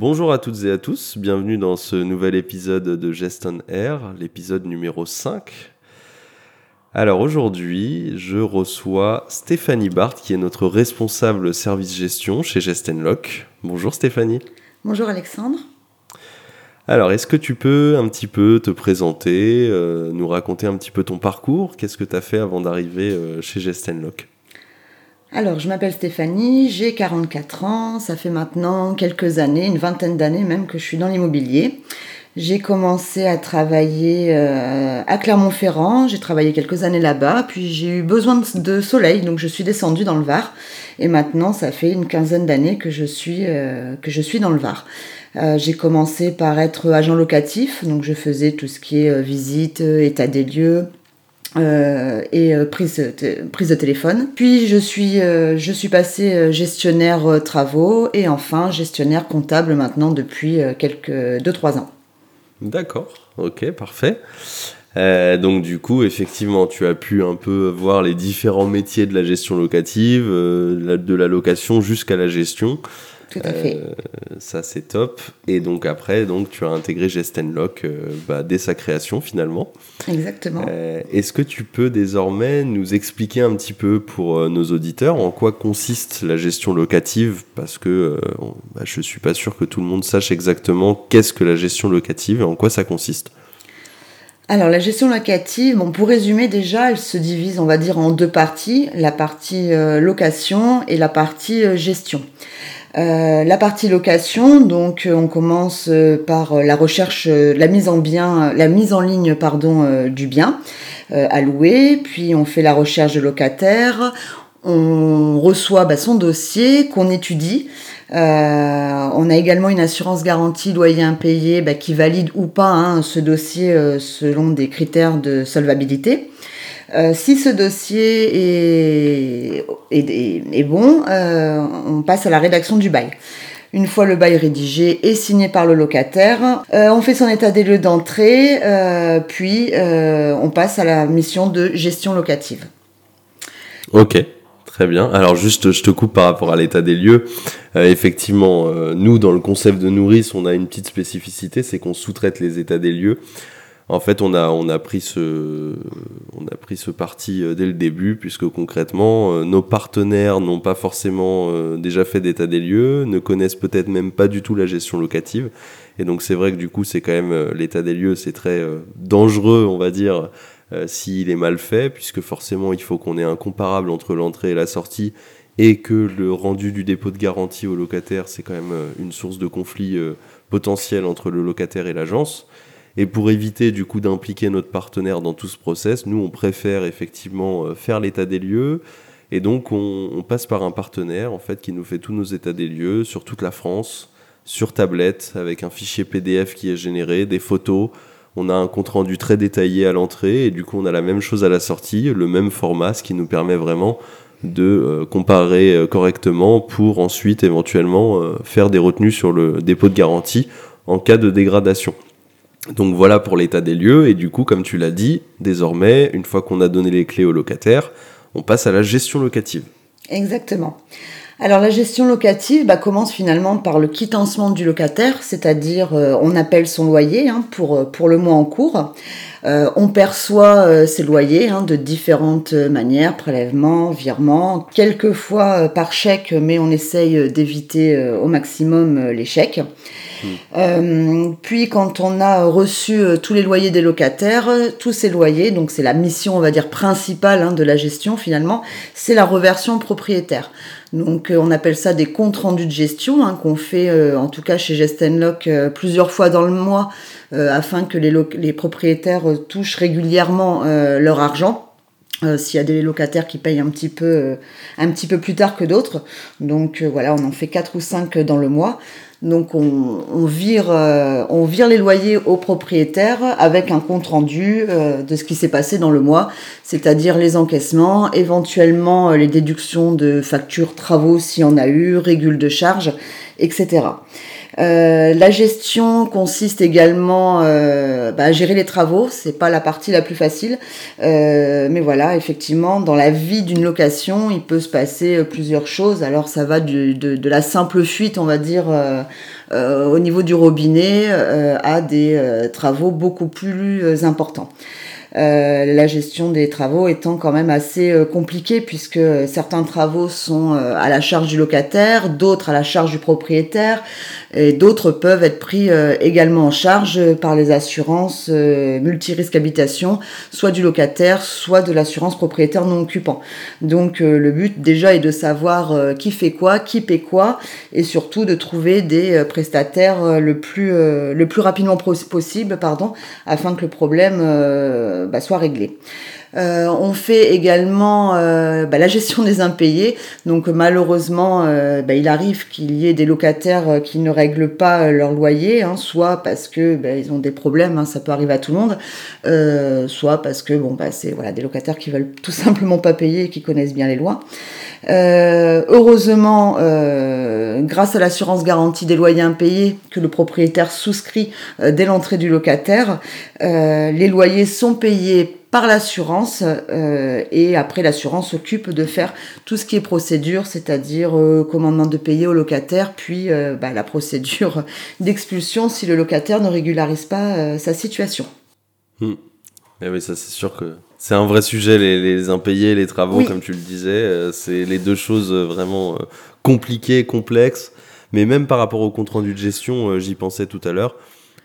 Bonjour à toutes et à tous, bienvenue dans ce nouvel épisode de Gest on Air, l'épisode numéro 5. Alors aujourd'hui, je reçois Stéphanie Barthes, qui est notre responsable service gestion chez Gestenlock. Bonjour Stéphanie. Bonjour Alexandre. Alors, est-ce que tu peux un petit peu te présenter, euh, nous raconter un petit peu ton parcours? Qu'est-ce que tu as fait avant d'arriver euh, chez Gestenlock alors, je m'appelle Stéphanie, j'ai 44 ans, ça fait maintenant quelques années, une vingtaine d'années même que je suis dans l'immobilier. J'ai commencé à travailler euh, à Clermont-Ferrand, j'ai travaillé quelques années là-bas, puis j'ai eu besoin de soleil, donc je suis descendue dans le Var. Et maintenant, ça fait une quinzaine d'années que, je suis, euh, que je suis dans le Var. Euh, j'ai commencé par être agent locatif, donc je faisais tout ce qui est visite, état des lieux, euh, et euh, prise, prise de téléphone. Puis je suis, euh, je suis passée gestionnaire travaux et enfin gestionnaire comptable maintenant depuis quelques 2-3 ans. D'accord, ok, parfait. donc du coup, effectivement, tu as pu un peu voir les différents métiers de la gestion locative, de la location jusqu'à la gestion. Tout à fait. Euh, ça, c'est top. Et donc après, donc, tu as intégré Gestenlock euh, bah, dès sa création finalement. Exactement. Euh, est-ce que tu peux désormais nous expliquer un petit peu pour nos auditeurs en quoi consiste la gestion locative? Parce que bah, je ne suis pas sûr que tout le monde sache exactement qu'est-ce que la gestion locative et en quoi ça consiste. Alors la gestion locative, bon, pour résumer déjà, elle se divise, on va dire, en deux parties, la partie location et la partie gestion. Euh, la partie location, donc euh, on commence euh, par la recherche, la mise en bien, la mise en ligne pardon du bien à louer, puis on fait la recherche de locataire, on reçoit bah, son dossier qu'on étudie. on a également une assurance garantie loyer impayé bah, qui valide ou pas hein, ce dossier selon des critères de solvabilité. Euh, si ce dossier est, bon, euh, on passe à la rédaction du bail. Une fois le bail rédigé et signé par le locataire, euh, on fait son état des lieux d'entrée, puis on passe à la mission de gestion locative. Ok, très bien. Alors juste, je te coupe par rapport à l'état des lieux. effectivement, nous, dans le concept de nourrice, on a une petite spécificité, c'est qu'on sous-traite les états des lieux. En fait, on a, on pris, ce, pris ce parti euh, dès le début, puisque concrètement, euh, nos partenaires n'ont pas forcément euh, déjà fait d'état des lieux, ne connaissent peut-être même pas du tout la gestion locative. Et donc, c'est vrai que du coup, c'est quand même l'état des lieux, c'est très dangereux, on va dire, s'il est mal fait, puisque forcément, il faut qu'on ait un comparable entre l'entrée et la sortie, et que le rendu du dépôt de garantie au locataire, c'est quand même une source de conflit potentiel entre le locataire et l'agence. Et pour éviter du coup d'impliquer notre partenaire dans tout ce process, nous on préfère effectivement euh, faire l'état des lieux. Et donc on, passe par un partenaire en fait qui nous fait tous nos états des lieux sur toute la France, sur tablette, avec un fichier PDF qui est généré, des photos. On a un compte rendu très détaillé à l'entrée et du coup on a la même chose à la sortie, le même format, ce qui nous permet vraiment de euh, comparer euh, correctement pour ensuite éventuellement faire des retenues sur le dépôt de garantie en cas de dégradation. Donc voilà pour l'état des lieux, et du coup, comme tu l'as dit, désormais, une fois qu'on a donné les clés au locataire, on passe à la gestion locative. Exactement. Alors la gestion locative bah, commence finalement par le quittancement du locataire, c'est-à-dire euh, on appelle son loyer hein, euh, pour le mois en cours. Euh, on perçoit ses loyers hein, de différentes manières, prélèvement, virement, quelquefois par chèque, mais on essaye d'éviter au maximum les chèques. Euh, puis quand on a reçu euh, tous les loyers des locataires, tous ces loyers, donc c'est la mission, on va dire, principale hein, de la gestion finalement, c'est la reversion propriétaire. Donc euh, on appelle ça des comptes rendus de gestion hein, qu'on fait en tout cas chez Gestenlock plusieurs fois dans le mois afin que les, les propriétaires touchent régulièrement leur argent. s'il y a des locataires qui payent un petit peu, un petit peu plus tard que d'autres. Donc voilà, on en fait 4 ou 5 dans le mois. Donc on, vire, euh, on vire les loyers aux propriétaires avec un compte rendu euh, de ce qui s'est passé dans le mois, c'est-à-dire les encaissements, éventuellement euh, les déductions de factures travaux s'il y en a eu, régules de charges, etc. Euh, la gestion consiste également euh, bah, à gérer les travaux. C'est pas la partie la plus facile, euh, mais voilà, effectivement, dans la vie d'une location, il peut se passer plusieurs choses. Alors ça va de, de, la simple fuite, on va dire, au niveau du robinet, à des travaux beaucoup plus importants. Euh, la gestion des travaux étant quand même assez euh, compliquée puisque certains travaux sont euh, à la charge du locataire, d'autres à la charge du propriétaire et d'autres peuvent être pris également en charge par les assurances multirisque habitation, soit du locataire, soit de l'assurance propriétaire non occupant. Donc le but déjà est de savoir qui fait quoi, qui paie quoi et surtout de trouver des prestataires le plus le plus rapidement possible pardon afin que le problème euh, bah, soit réglé. Euh, on fait également euh, bah, la gestion des impayés. Donc malheureusement, bah, il arrive qu'il y ait des locataires qui ne règlent pas leur loyer, hein, soit parce que ils ont des problèmes, hein, ça peut arriver à tout le monde, soit parce que bon bah c'est voilà des locataires qui veulent tout simplement pas payer et qui connaissent bien les lois. heureusement, grâce à l'assurance garantie des loyers impayés que le propriétaire souscrit dès l'entrée du locataire, les loyers sont payés par l'assurance euh, et après l'assurance s'occupe de faire tout ce qui est procédure, c'est-à-dire euh, commandement de payer au locataire, puis euh, bah, la procédure d'expulsion si le locataire ne régularise pas sa situation. Hmm. Eh oui, ça c'est sûr que c'est un vrai sujet, les, impayés, les travaux, comme tu le disais, c'est les deux choses vraiment compliquées, complexes. Mais même par rapport au compte rendu de gestion, j'y pensais tout à l'heure.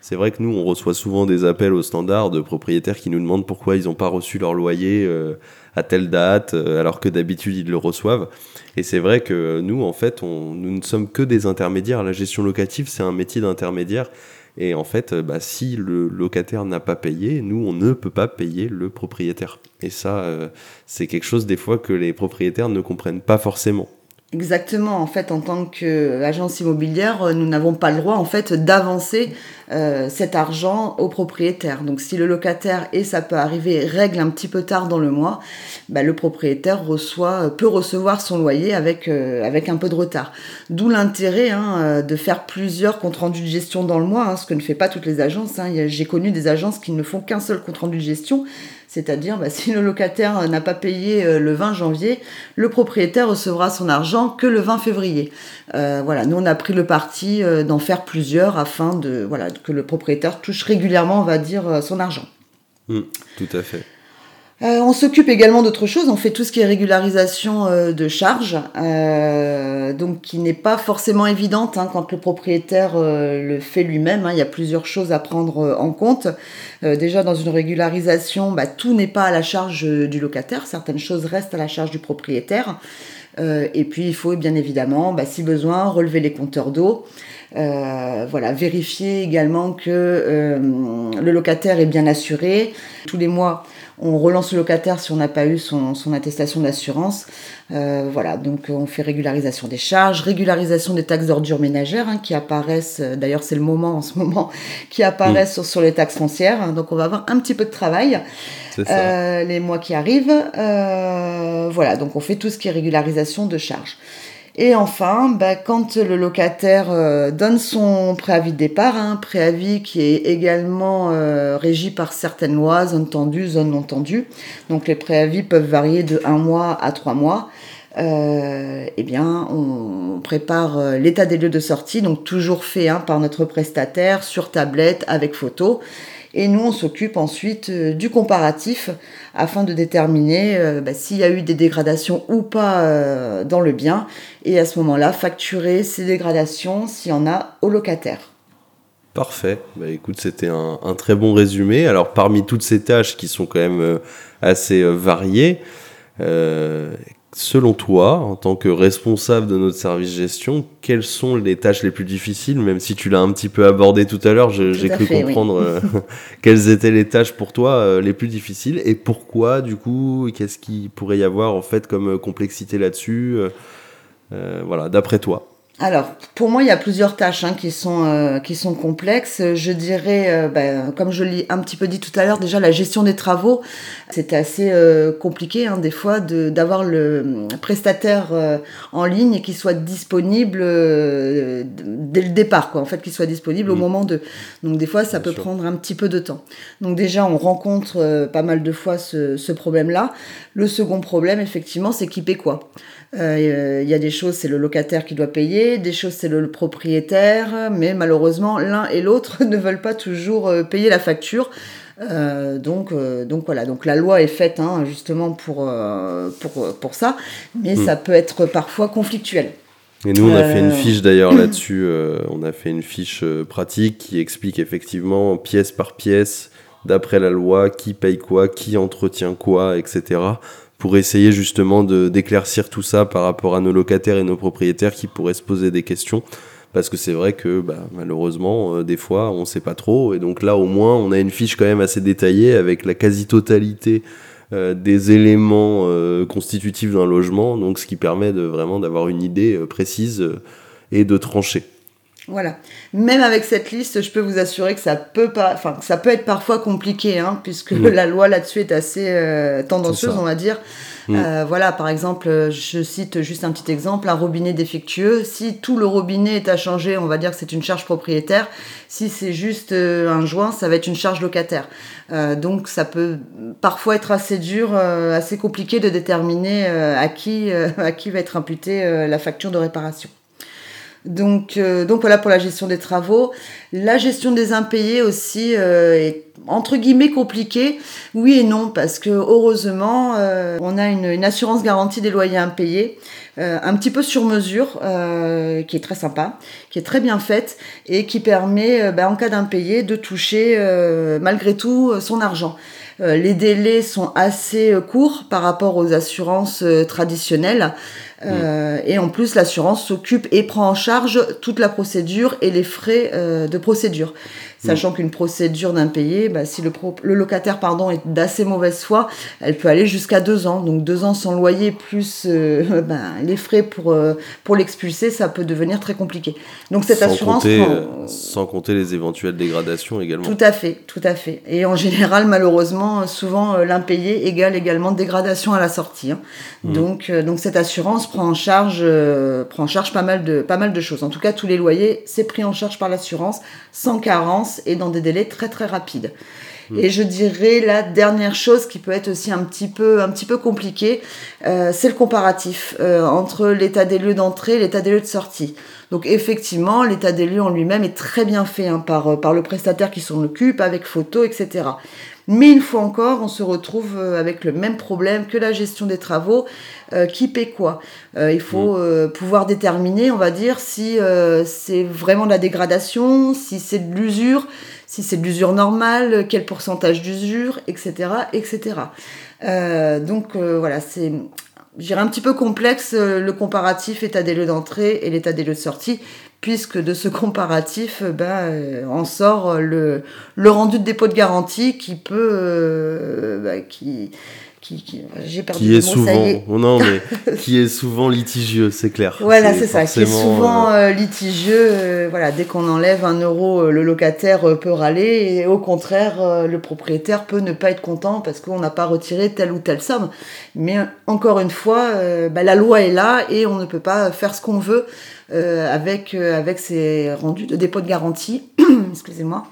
C'est vrai que nous, on reçoit souvent des appels au standard de propriétaires qui nous demandent pourquoi ils n'ont pas reçu leur loyer euh, à telle date, euh, alors que d'habitude ils le reçoivent. Et c'est vrai que nous, en fait, nous ne sommes que des intermédiaires. La gestion locative, c'est un métier d'intermédiaire. Et en fait, euh, bah, si le locataire n'a pas payé, nous, on ne peut pas payer le propriétaire. Et ça, c'est quelque chose des fois que les propriétaires ne comprennent pas forcément. Exactement. En fait, en tant qu'agence immobilière, euh, nous n'avons pas le droit en fait d'avancer euh, cet argent au propriétaire. Donc, si le locataire et ça peut arriver règle un petit peu tard dans le mois, bah, le propriétaire reçoit peut recevoir son loyer avec euh, avec un peu de retard. D'où l'intérêt hein, de faire plusieurs comptes rendus de gestion dans le mois, hein, ce que ne fait pas toutes les agences. Hein. J'ai connu des agences qui ne font qu'un seul compte rendu de gestion c'est-à-dire, bah, si le locataire n'a pas payé euh, le 20 janvier, le propriétaire recevra son argent que le 20 février. Euh, voilà, nous on a pris le parti euh, d'en faire plusieurs afin de voilà que le propriétaire touche régulièrement, on va dire, son argent. Mmh, tout à fait. Euh, on s'occupe également d'autres choses. On fait tout ce qui est régularisation euh, de charges, euh, donc qui n'est pas forcément évidente hein, quand le propriétaire le fait lui-même. Hein. Il y a plusieurs choses à prendre en compte. déjà dans une régularisation, bah, tout n'est pas à la charge du locataire. Certaines choses restent à la charge du propriétaire. et puis il faut bien évidemment, bah, si besoin, relever les compteurs d'eau. voilà, vérifier également que le locataire est bien assuré. Tous les mois, on relance le locataire si on n'a pas eu son, attestation d'assurance. Euh, voilà, donc on fait régularisation des charges, régularisation des taxes d'ordures ménagères hein, qui apparaissent, euh, d'ailleurs c'est le moment en ce moment, qui apparaissent sur, les taxes foncières. donc on va avoir un petit peu de travail euh, les mois qui arrivent. voilà, donc on fait tout ce qui est régularisation de charges. Et enfin, bah, quand le locataire euh, donne son préavis de départ, un hein, préavis qui est également euh, régi par certaines lois, zone tendue, zone non tendue, donc les préavis peuvent varier de un mois à trois mois, euh, eh bien, on prépare l'état des lieux de sortie, donc toujours fait hein, par notre prestataire sur tablette avec photo. Et nous, on s'occupe ensuite euh, du comparatif afin de déterminer euh, bah, s'il y a eu des dégradations ou pas euh, dans le bien. Et à ce moment-là, facturer ces dégradations s'il y en a au locataire. Parfait. Bah, écoute, c'était un, très bon résumé. Alors, parmi toutes ces tâches qui sont quand même assez variées, selon toi, en tant que responsable de notre service gestion, quelles sont les tâches les plus difficiles Même si tu l'as un petit peu abordé tout à l'heure, j'ai cru comprendre euh, quelles étaient les tâches pour toi euh, les plus difficiles et pourquoi, du coup, qu'est-ce qu'il pourrait y avoir en fait comme euh, complexité là-dessus Voilà, d'après toi. Alors, pour moi, il y a plusieurs tâches hein, qui, sont, euh, qui sont complexes. Je dirais, euh, ben, comme je l'ai un petit peu dit tout à l'heure, déjà la gestion des travaux, c'est assez euh, compliqué hein, des fois d'avoir le prestataire en ligne qui soit disponible dès le départ, quoi. En fait, qu'il soit disponible au mmh. moment de. Donc des fois, ça peut prendre un petit peu de temps. Donc déjà, on rencontre pas mal de fois ce, ce problème-là. Le second problème, effectivement, c'est qui paie quoi? Il y a des choses, c'est le locataire qui doit payer des choses c'est le propriétaire, mais malheureusement l'un et l'autre ne veulent pas toujours euh, payer la facture. Euh, donc, euh, donc voilà, donc la loi est faite hein, justement pour, pour, pour ça, mais hmm. ça peut être parfois conflictuel. Et nous, on a fait une fiche d'ailleurs là-dessus, on a fait une fiche pratique qui explique effectivement pièce par pièce, d'après la loi, qui paye quoi, qui entretient quoi, etc pour essayer justement d'éclaircir tout ça par rapport à nos locataires et nos propriétaires qui pourraient se poser des questions. Parce que c'est vrai que bah, malheureusement, euh, des fois, on ne sait pas trop. Et donc là, au moins, on a une fiche quand même assez détaillée avec la quasi-totalité euh, des éléments euh, constitutifs d'un logement. Donc ce qui permet de, vraiment d'avoir une idée précise et de trancher. Voilà. Même avec cette liste, je peux vous assurer que ça peut pas, enfin, ça peut être parfois compliqué, hein, puisque mm. la loi là-dessus est assez euh, tendancieuse, on va dire. Mm. Euh, voilà, par exemple, je cite juste un petit exemple, un robinet défectueux. Si tout le robinet est à changer, on va dire que c'est une charge propriétaire. Si c'est juste euh, un joint, ça va être une charge locataire. donc ça peut parfois être assez dur, assez compliqué de déterminer à qui à qui va être imputée la facture de réparation. Donc, euh, donc voilà pour la gestion des travaux. La gestion des impayés aussi euh, est entre guillemets compliquée. Oui et non, parce que heureusement, euh, on a une, assurance garantie des loyers impayés, un petit peu sur mesure, qui est très sympa, qui est très bien faite et qui permet, ben, en cas d'impayé, de toucher malgré tout son argent. les délais sont assez courts par rapport aux assurances traditionnelles. Euh, et en plus, l'assurance s'occupe et prend en charge toute la procédure et les frais euh, de procédure. Sachant qu'une procédure d'impayé, bah, si le, le, locataire pardon, est d'assez mauvaise foi, elle peut aller jusqu'à deux ans. Donc deux ans sans loyer plus euh, ben, les frais pour, euh, pour l'expulser, ça peut devenir très compliqué. Donc cette sans assurance... Compter, sans compter les éventuelles dégradations également. Tout à fait, tout à fait. Et en général, malheureusement, souvent l'impayé égale également dégradation à la sortie. Hein. Mmh. Donc, donc cette assurance prend en charge, prend en charge pas, mal de, pas mal de choses. En tout cas, tous les loyers, c'est pris en charge par l'assurance sans carence et dans des délais très très rapides. Hmm. Et je dirais la dernière chose qui peut être aussi un petit peu, un petit peu compliquée, euh, c'est le comparatif euh, entre l'état des lieux d'entrée et l'état des lieux de sortie. Donc effectivement, l'état des lieux en lui-même est très bien fait hein, par, euh, par le prestataire qui s'en occupe, avec photos, etc. Mais une fois encore, on se retrouve avec le même problème que la gestion des travaux. qui paie quoi Il faut hmm. pouvoir déterminer, on va dire, si c'est vraiment de la dégradation, si c'est de l'usure, si c'est de l'usure normale, quel pourcentage d'usure, etc. etc. Euh, donc euh, voilà, c'est un petit peu complexe euh, le comparatif état des lieux d'entrée et l'état des lieux de sortie, puisque de ce comparatif, ben, en sort le, le rendu de dépôt de garantie qui peut, ben, qui, qui, j'ai perdu qui est souvent non mais qui est souvent litigieux c'est clair. Voilà c'est ça qui est souvent euh, euh, litigieux euh, voilà dès qu'on enlève un euro le locataire peut râler et au contraire le propriétaire peut ne pas être content parce qu'on n'a pas retiré telle ou telle somme. Mais encore une fois bah, la loi est là et on ne peut pas faire ce qu'on veut avec avec ces rendus de dépôt de garantie. Excusez-moi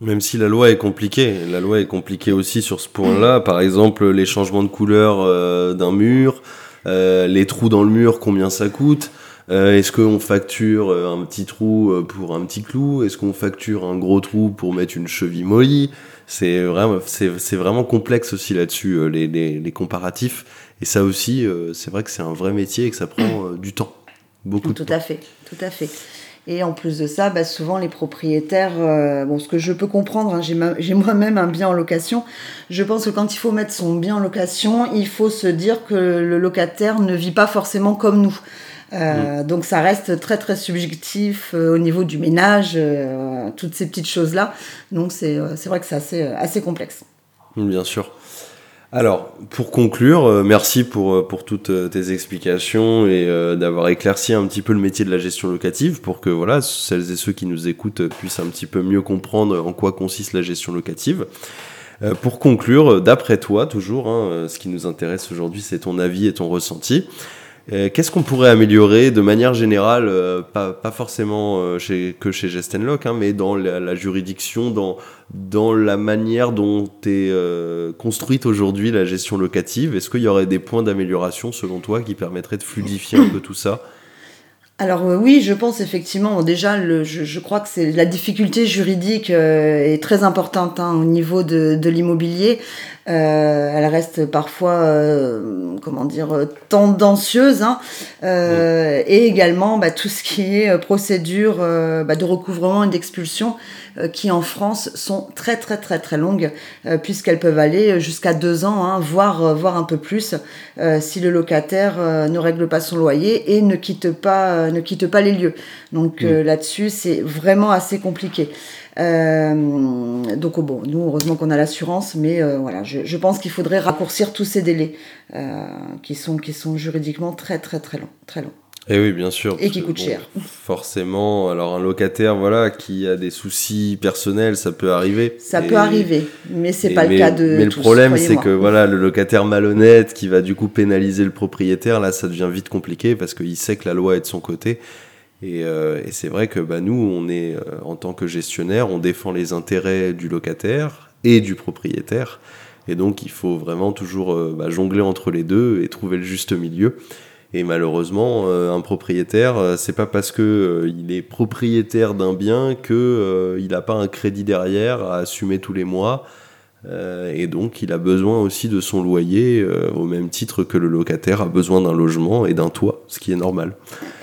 même si la loi est compliquée, la loi est compliquée aussi sur ce point-là. Par exemple, les changements de couleur euh, d'un mur, euh, les trous dans le mur, combien ça coûte. Euh, est-ce qu'on facture un petit trou pour un petit clou Est-ce qu'on facture un gros trou pour mettre une cheville mollie? C'est vraiment, c'est, vraiment complexe aussi là-dessus, les, les, les, comparatifs. Et ça aussi, c'est vrai que c'est un vrai métier et que ça prend du temps. Beaucoup tout de temps. à fait, tout à fait. Et en plus de ça, bah, souvent les propriétaires, euh, bon, ce que je peux comprendre, hein, j'ai moi-même un bien en location, je pense que quand il faut mettre son bien en location, il faut se dire que le locataire ne vit pas forcément comme nous. Euh, mm. Donc ça reste très très subjectif euh, au niveau du ménage, toutes ces petites choses-là. Donc c'est vrai que c'est assez, assez complexe. Bien sûr. Alors, pour conclure, euh, merci pour, euh, pour toutes euh, tes explications et d'avoir éclairci un petit peu le métier de la gestion locative pour que voilà, celles et ceux qui nous écoutent puissent un petit peu mieux comprendre en quoi consiste la gestion locative. pour conclure, d'après toi, toujours, hein, ce qui nous intéresse aujourd'hui, c'est ton avis et ton ressenti. Euh, qu'est-ce qu'on pourrait améliorer de manière générale, euh, pas, forcément euh, que chez Gestenlock, hein, mais dans la, juridiction, dans, dans la manière dont est construite aujourd'hui la gestion locative? Est-ce qu'il y aurait des points d'amélioration selon toi qui permettraient de fluidifier un peu tout ça? Alors oui, je pense effectivement, déjà, je, crois que c'est la difficulté juridique est très importante hein, au niveau de, de l'immobilier. Euh, elle reste parfois, euh, comment dire, tendancieuse. Hein. Euh, et également bah, tout ce qui est procédure bah, de recouvrement et d'expulsion qui en France sont très très très très longues puisqu'elles peuvent aller jusqu'à deux ans, hein, voire, voire un peu plus si le locataire ne règle pas son loyer et ne quitte pas, ne quitte pas les lieux. Donc là-dessus, c'est vraiment assez compliqué. Euh, donc bon, nous heureusement qu'on a l'assurance, mais euh, voilà, je, je, pense qu'il faudrait raccourcir tous ces délais euh, qui sont qui sont juridiquement très très très longs, très longs. Et eh oui, bien sûr. Et qui coûtent cher. Forcément, alors un locataire, voilà, qui a des soucis personnels, ça peut arriver. Ça peut arriver, mais c'est pas le cas de. Mais le problème, c'est que voilà, le locataire malhonnête qui va du coup pénaliser le propriétaire, là, ça devient vite compliqué parce qu'il sait que la loi est de son côté euh, et, c'est vrai que bah, nous, on est euh, en tant que gestionnaire, on défend les intérêts du locataire et du propriétaire. Et donc, il faut vraiment toujours euh, bah, jongler entre les deux et trouver le juste milieu. Et malheureusement, un propriétaire, c'est pas parce que il est propriétaire d'un bien que il n'a pas un crédit derrière à assumer tous les mois. Euh, et donc, il a besoin aussi de son loyer euh, au même titre que le locataire a besoin d'un logement et d'un toit, ce qui est normal.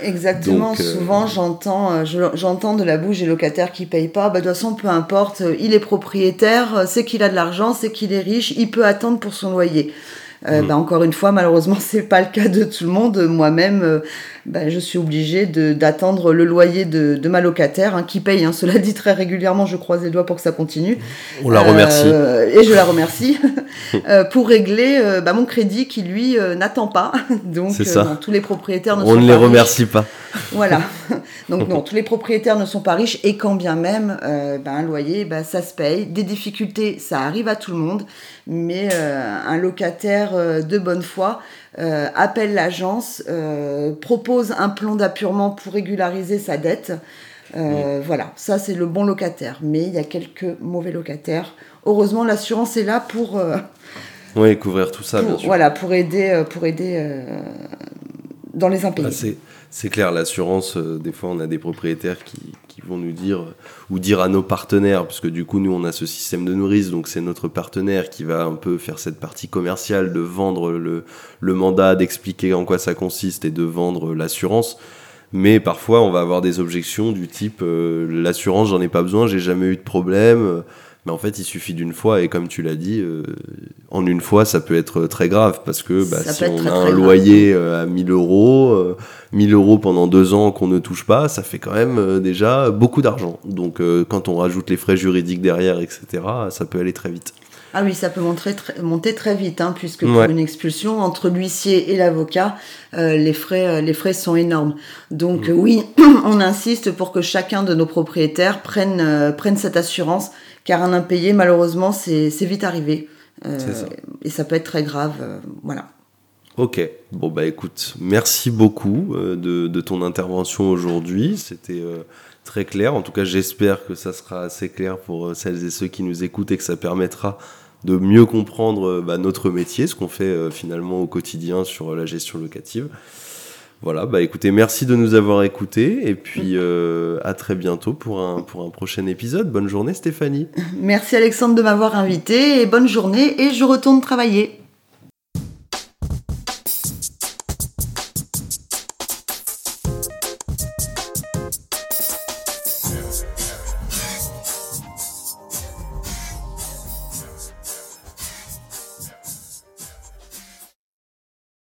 Exactement. Euh, souvent, j'entends, j'entends de la bouche des locataires qui payent pas. Bah, de toute façon, peu importe. Il est propriétaire, c'est qu'il a de l'argent, c'est qu'il est riche, il peut attendre pour son loyer. Euh, mm. bah, encore une fois, malheureusement, c'est pas le cas de tout le monde. Moi-même, euh, bah, je suis obligée d'attendre le loyer de, de ma locataire, hein, qui paye, hein, cela dit très régulièrement, je croise les doigts pour que ça continue. On la remercie. Euh, et je la remercie, euh, pour régler bah, mon crédit qui, lui, n'attend pas. Donc, ça. tous les propriétaires ne On ne les remercie pas. Voilà. Donc, non, tous les propriétaires ne sont pas riches, et quand bien même, bah, un loyer, bah, ça se paye. Des difficultés, ça arrive à tout le monde, mais un locataire de bonne foi euh, appelle l'agence, euh, propose un plan d'appurement pour régulariser sa dette. Euh, voilà, ça c'est le bon locataire. Mais il y a quelques mauvais locataires. Heureusement, l'assurance est là pour. oui, couvrir tout ça, bien sûr. Voilà, pour aider, pour aider dans les impayés. C'est clair, l'assurance, des fois on a des propriétaires qui, vont nous dire, ou dire à nos partenaires, parce que du coup, nous, on a ce système de nourrice, donc c'est notre partenaire qui va un peu faire cette partie commerciale de vendre le, le mandat, d'expliquer en quoi ça consiste et de vendre l'assurance. Mais parfois, on va avoir des objections du type euh, l'assurance, j'en ai pas besoin, j'ai jamais eu de problème. Mais en fait, il suffit d'une fois, et comme tu l'as dit, euh, en une fois, ça peut être très grave, parce que bah, si on a un loyer euh, à 1000 euros, 1000 euh, euros pendant deux ans qu'on ne touche pas, ça fait quand même déjà beaucoup d'argent. Donc quand on rajoute les frais juridiques derrière, etc., ça peut aller très vite. Ah oui, ça peut monter, très, monter très vite, hein, puisque pour une expulsion, entre l'huissier et l'avocat, les, frais, les frais sont énormes. Donc mm. oui, on insiste pour que chacun de nos propriétaires prenne, prenne cette assurance car un impayé, malheureusement, c'est vite arrivé. Euh, et ça peut être très grave. Euh, voilà. Ok, bon bah écoute, merci beaucoup euh, de, ton intervention aujourd'hui. C'était très clair. En tout cas, j'espère que ça sera assez clair pour celles et ceux qui nous écoutent et que ça permettra de mieux comprendre bah, notre métier, ce qu'on fait finalement au quotidien sur la gestion locative. Voilà, bah écoutez, merci de nous avoir écoutés et puis euh, à très bientôt pour un, pour un prochain épisode. Bonne journée Stéphanie. Merci Alexandre de m'avoir invité et bonne journée et je retourne travailler.